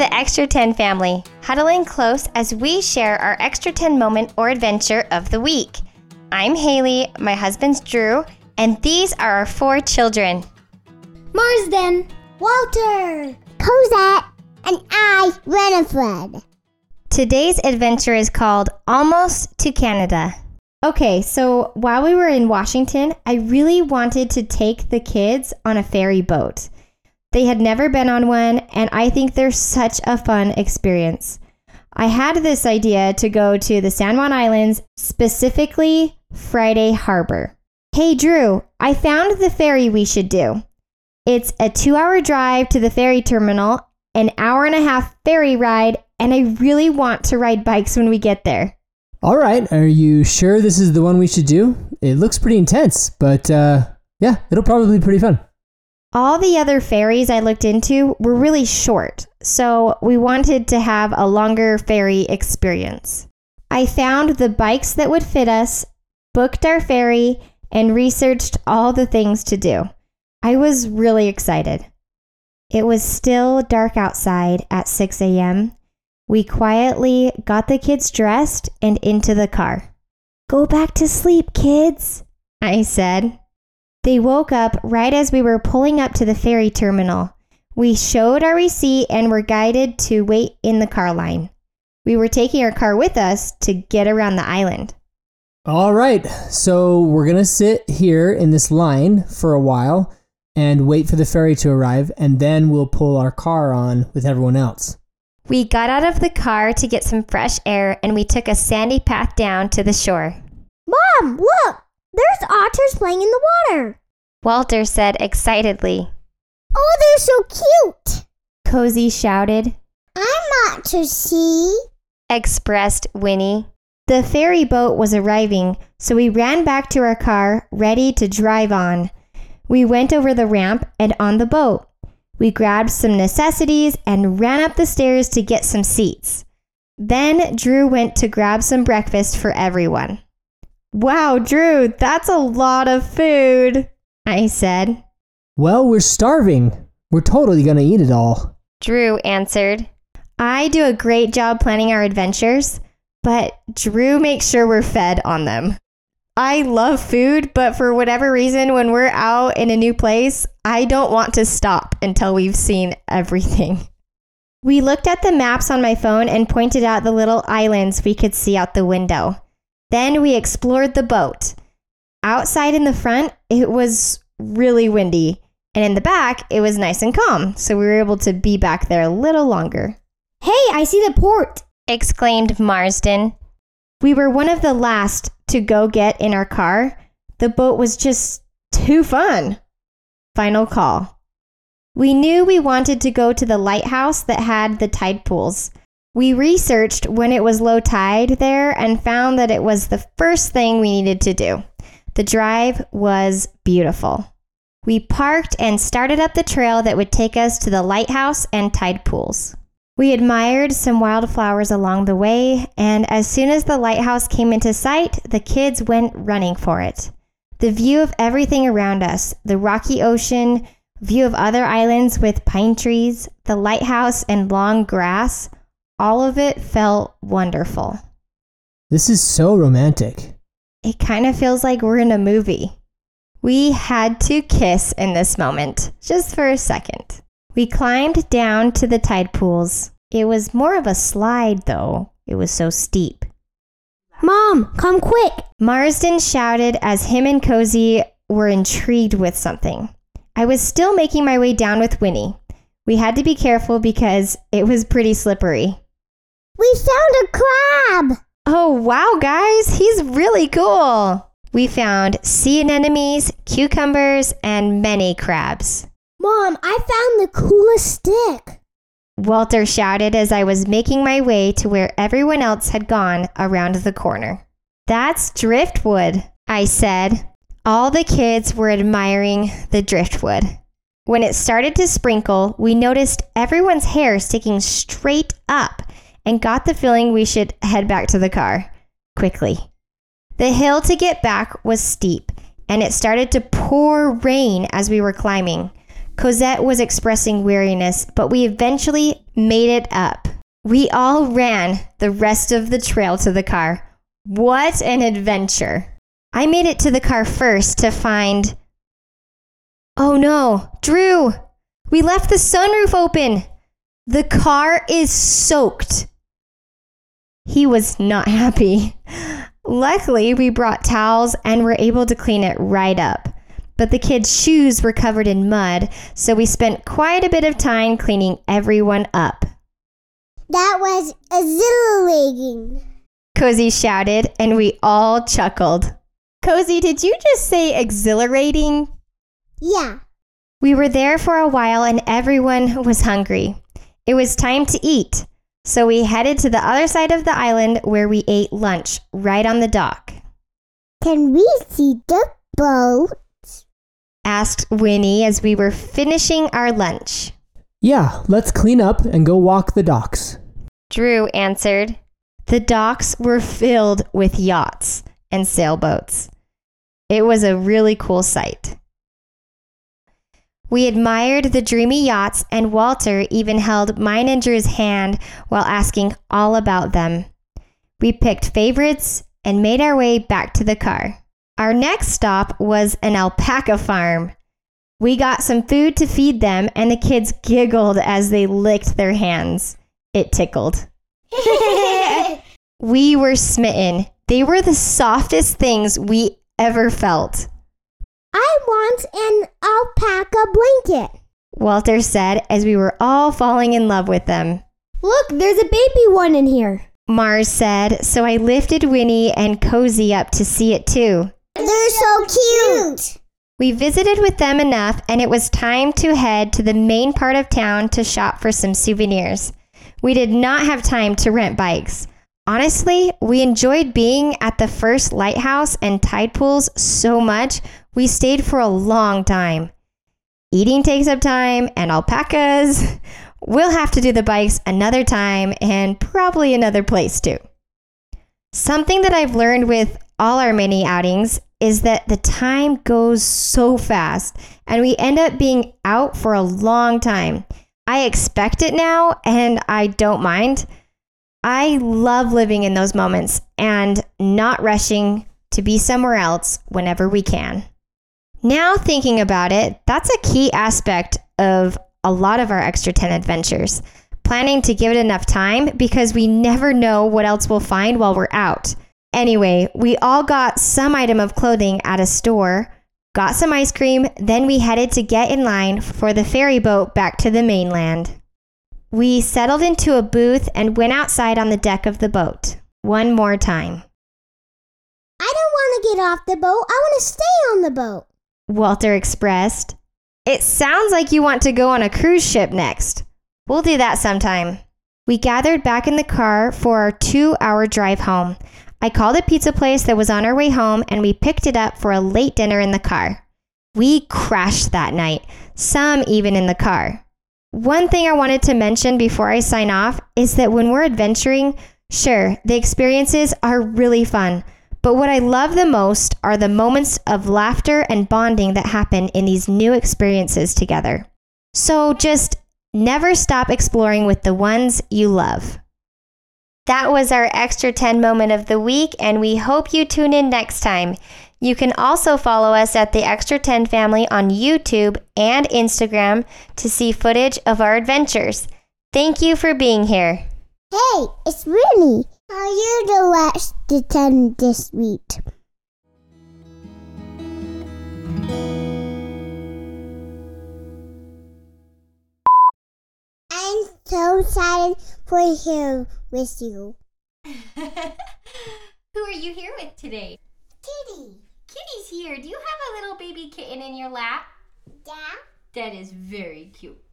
the Extra 10 family, huddling close as we share our Extra 10 moment or adventure of the week. I'm Haley, my husband's Drew, and these are our four children. Marsden, Walter, Cosette, and I, Winifred. Today's adventure is called Almost to Canada. Okay, so while we were in Washington, I really wanted to take the kids on a ferry boat. They had never been on one, and I think they're such a fun experience. I had this idea to go to the San Juan Islands, specifically Friday Harbor. Hey, Drew, I found the ferry we should do. It's a two hour drive to the ferry terminal, an hour and a half ferry ride, and I really want to ride bikes when we get there. All right, are you sure this is the one we should do? It looks pretty intense, but uh, yeah, it'll probably be pretty fun. All the other ferries I looked into were really short, so we wanted to have a longer ferry experience. I found the bikes that would fit us, booked our ferry, and researched all the things to do. I was really excited. It was still dark outside at 6 a.m. We quietly got the kids dressed and into the car. Go back to sleep, kids, I said. They woke up right as we were pulling up to the ferry terminal. We showed our receipt and were guided to wait in the car line. We were taking our car with us to get around the island. All right, so we're gonna sit here in this line for a while and wait for the ferry to arrive, and then we'll pull our car on with everyone else. We got out of the car to get some fresh air and we took a sandy path down to the shore. Mom, look! There's otters playing in the water. Walter said excitedly. Oh, they're so cute. Cozy shouted, I'm not to see. expressed Winnie. The ferry boat was arriving, so we ran back to our car, ready to drive on. We went over the ramp and on the boat. We grabbed some necessities and ran up the stairs to get some seats. Then Drew went to grab some breakfast for everyone. Wow, Drew, that's a lot of food, I said. Well, we're starving. We're totally gonna eat it all. Drew answered. I do a great job planning our adventures, but Drew makes sure we're fed on them. I love food, but for whatever reason, when we're out in a new place, I don't want to stop until we've seen everything. We looked at the maps on my phone and pointed out the little islands we could see out the window. Then we explored the boat. Outside in the front, it was really windy, and in the back, it was nice and calm, so we were able to be back there a little longer. Hey, I see the port. exclaimed Marsden. We were one of the last to go get in our car. The boat was just too fun. Final call. We knew we wanted to go to the lighthouse that had the tide pools. We researched when it was low tide there and found that it was the first thing we needed to do. The drive was beautiful. We parked and started up the trail that would take us to the lighthouse and tide pools. We admired some wildflowers along the way, and as soon as the lighthouse came into sight, the kids went running for it. The view of everything around us the rocky ocean, view of other islands with pine trees, the lighthouse, and long grass all of it felt wonderful. This is so romantic. It kind of feels like we're in a movie. We had to kiss in this moment, just for a second. We climbed down to the tide pools. It was more of a slide, though. It was so steep. Mom, come quick. Marsden shouted as him and Cozy were intrigued with something. I was still making my way down with Winnie. We had to be careful because it was pretty slippery. We found a crab. Oh, wow, guys, he's really cool. We found sea anemones, cucumbers, and many crabs. Mom, I found the coolest stick. Walter shouted as I was making my way to where everyone else had gone around the corner. That's driftwood, I said. All the kids were admiring the driftwood. When it started to sprinkle, we noticed everyone's hair sticking straight up and got the feeling we should head back to the car quickly. The hill to get back was steep, and it started to pour rain as we were climbing. Cosette was expressing weariness, but we eventually made it up. We all ran the rest of the trail to the car. What an adventure! I made it to the car first to find. Oh no, Drew! We left the sunroof open! The car is soaked. He was not happy. Luckily, we brought towels and were able to clean it right up. But the kids' shoes were covered in mud, so we spent quite a bit of time cleaning everyone up. That was exhilarating. Cozy shouted, and we all chuckled. Cozy, did you just say exhilarating? Yeah. We were there for a while and everyone was hungry. It was time to eat, so we headed to the other side of the island where we ate lunch right on the dock. Can we see the boat? Asked Winnie as we were finishing our lunch. Yeah, let's clean up and go walk the docks. Drew answered. The docks were filled with yachts and sailboats. It was a really cool sight. We admired the dreamy yachts, and Walter even held Drew's hand while asking all about them. We picked favorites and made our way back to the car. Our next stop was an alpaca farm. We got some food to feed them, and the kids giggled as they licked their hands. It tickled. We were smitten. They were the softest things we ever felt. I want an alpaca blanket. Walter said as we were all falling in love with them. Look, there's a baby one in here. Mars said, so I lifted Winnie and Cozy up to see it too. They're so cute. We visited with them enough, and it was time to head to the main part of town to shop for some souvenirs. We did not have time to rent bikes. Honestly, we enjoyed being at the first lighthouse and tide pools so much, we stayed for a long time. Eating takes up time, and alpacas. We'll have to do the bikes another time and probably another place too. Something that I've learned with all our mini outings is that the time goes so fast and we end up being out for a long time. I expect it now and I don't mind. I love living in those moments and not rushing to be somewhere else whenever we can. Now, thinking about it, that's a key aspect of a lot of our Extra 10 adventures. Planning to give it enough time because we never know what else we'll find while we're out. Anyway, we all got some item of clothing at a store, got some ice cream, then we headed to get in line for the ferry boat back to the mainland. We settled into a booth and went outside on the deck of the boat. One more time. I don't want to get off the boat. I want to stay on the boat. Walter expressed. It sounds like you want to go on a cruise ship next. We'll do that sometime. We gathered back in the car for our two hour drive home. I called a pizza place that was on our way home and we picked it up for a late dinner in the car. We crashed that night, some even in the car. One thing I wanted to mention before I sign off is that when we're adventuring, sure, the experiences are really fun. But what I love the most are the moments of laughter and bonding that happen in these new experiences together. So just never stop exploring with the ones you love. That was our extra 10 moment of the week, and we hope you tune in next time. You can also follow us at the Extra 10 family on YouTube and Instagram to see footage of our adventures. Thank you for being here. Hey, it's Rooney. Are you the last to 10 this week? I'm so excited for here with you. Who are you here with today? Kitty. Kitty's here. Do you have a little baby kitten in your lap? Yeah? That is very cute.